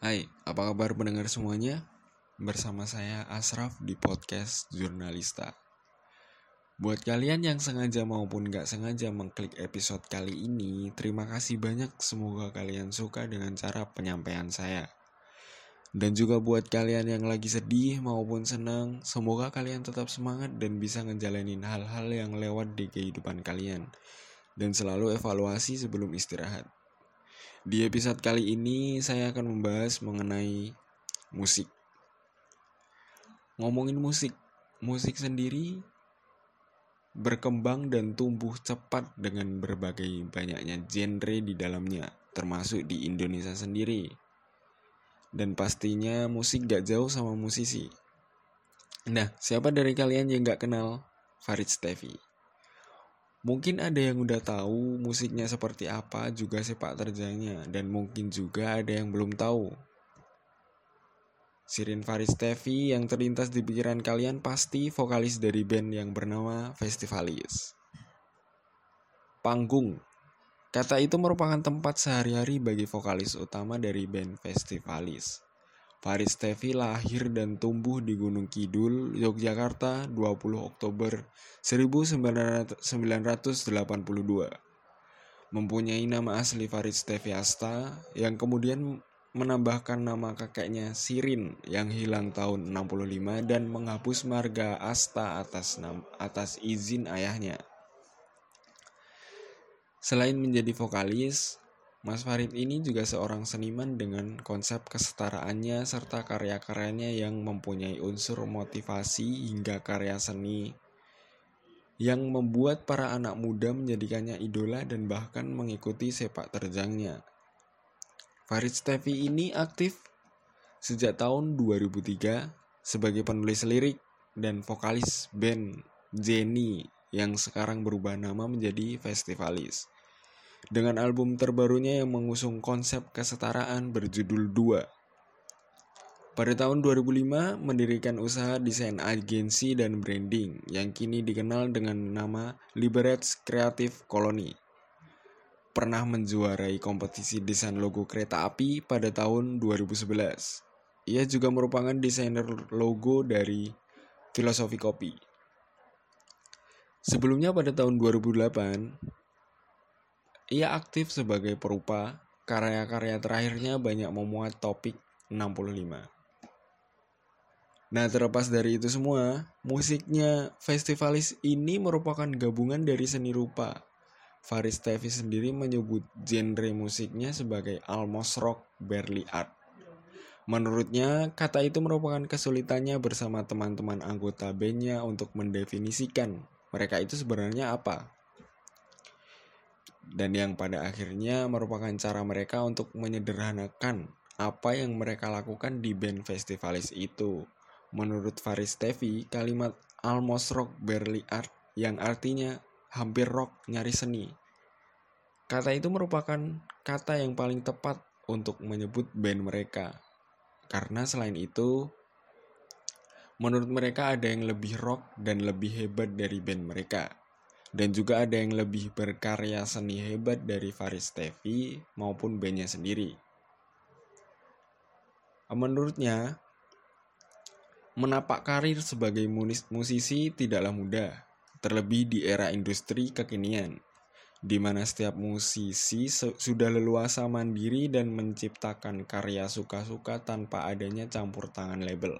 Hai, apa kabar pendengar semuanya? Bersama saya Asraf di podcast Jurnalista. Buat kalian yang sengaja maupun gak sengaja mengklik episode kali ini, terima kasih banyak. Semoga kalian suka dengan cara penyampaian saya. Dan juga buat kalian yang lagi sedih maupun senang, semoga kalian tetap semangat dan bisa ngejalanin hal-hal yang lewat di kehidupan kalian. Dan selalu evaluasi sebelum istirahat. Di episode kali ini saya akan membahas mengenai musik. Ngomongin musik, musik sendiri berkembang dan tumbuh cepat dengan berbagai banyaknya genre di dalamnya, termasuk di Indonesia sendiri. Dan pastinya musik gak jauh sama musisi. Nah, siapa dari kalian yang gak kenal Farid Stevi? Mungkin ada yang udah tahu musiknya seperti apa juga sepak terjangnya dan mungkin juga ada yang belum tahu. Sirin Faris Tevi yang terlintas di pikiran kalian pasti vokalis dari band yang bernama Festivalis. Panggung Kata itu merupakan tempat sehari-hari bagi vokalis utama dari band Festivalis. Faris Tevi lahir dan tumbuh di Gunung Kidul, Yogyakarta 20 Oktober 1982. Mempunyai nama asli Faris Tevi Asta yang kemudian menambahkan nama kakeknya Sirin yang hilang tahun 65 dan menghapus marga Asta atas atas izin ayahnya. Selain menjadi vokalis, Mas Farid ini juga seorang seniman dengan konsep kesetaraannya serta karya-karyanya yang mempunyai unsur motivasi hingga karya seni yang membuat para anak muda menjadikannya idola dan bahkan mengikuti sepak terjangnya. Farid Stevi ini aktif sejak tahun 2003 sebagai penulis lirik dan vokalis band Jenny yang sekarang berubah nama menjadi Festivalis dengan album terbarunya yang mengusung konsep kesetaraan berjudul Dua. Pada tahun 2005, mendirikan usaha desain agensi dan branding yang kini dikenal dengan nama Liberates Creative Colony. Pernah menjuarai kompetisi desain logo kereta api pada tahun 2011. Ia juga merupakan desainer logo dari Filosofi Kopi. Sebelumnya pada tahun 2008, ia aktif sebagai perupa, karya-karya terakhirnya banyak memuat topik 65. Nah terlepas dari itu semua, musiknya festivalis ini merupakan gabungan dari seni rupa. Faris Tevi sendiri menyebut genre musiknya sebagai almost rock barely art. Menurutnya, kata itu merupakan kesulitannya bersama teman-teman anggota bandnya untuk mendefinisikan mereka itu sebenarnya apa dan yang pada akhirnya merupakan cara mereka untuk menyederhanakan apa yang mereka lakukan di band festivalis itu. Menurut Faris Tevi, kalimat almost rock barely art yang artinya hampir rock nyari seni. Kata itu merupakan kata yang paling tepat untuk menyebut band mereka. Karena selain itu, menurut mereka ada yang lebih rock dan lebih hebat dari band mereka. Dan juga ada yang lebih berkarya seni hebat dari Faris Tevi maupun bandnya sendiri. Menurutnya, menapak karir sebagai musisi tidaklah mudah, terlebih di era industri kekinian, di mana setiap musisi sudah leluasa mandiri dan menciptakan karya suka-suka tanpa adanya campur tangan label.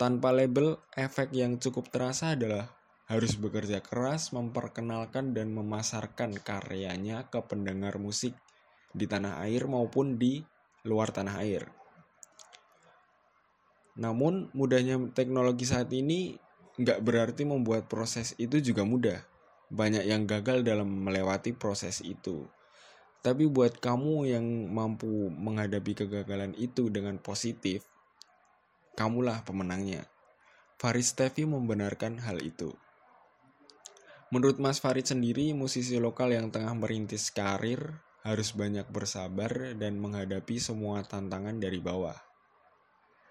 Tanpa label, efek yang cukup terasa adalah harus bekerja keras memperkenalkan dan memasarkan karyanya ke pendengar musik di tanah air maupun di luar tanah air. Namun mudahnya teknologi saat ini nggak berarti membuat proses itu juga mudah. Banyak yang gagal dalam melewati proses itu. Tapi buat kamu yang mampu menghadapi kegagalan itu dengan positif, kamulah pemenangnya. Faris Tevi membenarkan hal itu. Menurut Mas Farid sendiri, musisi lokal yang tengah merintis karir harus banyak bersabar dan menghadapi semua tantangan dari bawah.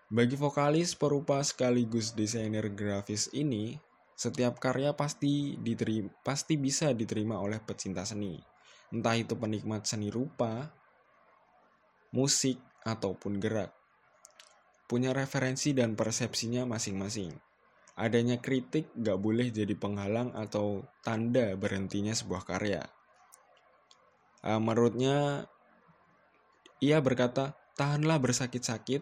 Bagi vokalis perupa sekaligus desainer grafis ini, setiap karya pasti diterima, pasti bisa diterima oleh pecinta seni. Entah itu penikmat seni rupa, musik, ataupun gerak. Punya referensi dan persepsinya masing-masing. Adanya kritik gak boleh jadi penghalang atau tanda berhentinya sebuah karya. Uh, menurutnya, ia berkata, tahanlah bersakit-sakit,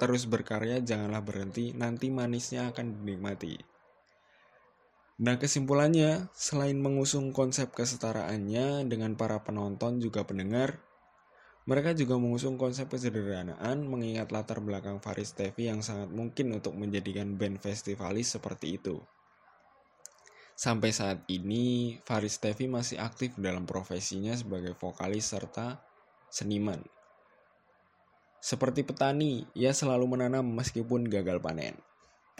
terus berkarya, janganlah berhenti, nanti manisnya akan dinikmati. Nah kesimpulannya, selain mengusung konsep kesetaraannya dengan para penonton juga pendengar, mereka juga mengusung konsep kesederhanaan mengingat latar belakang Faris Tevi yang sangat mungkin untuk menjadikan band festivalis seperti itu. Sampai saat ini, Faris Tevi masih aktif dalam profesinya sebagai vokalis serta seniman. Seperti petani, ia selalu menanam meskipun gagal panen.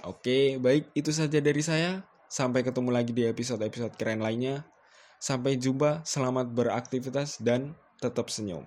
Oke, baik itu saja dari saya. Sampai ketemu lagi di episode-episode keren lainnya. Sampai jumpa, selamat beraktivitas dan tetap senyum.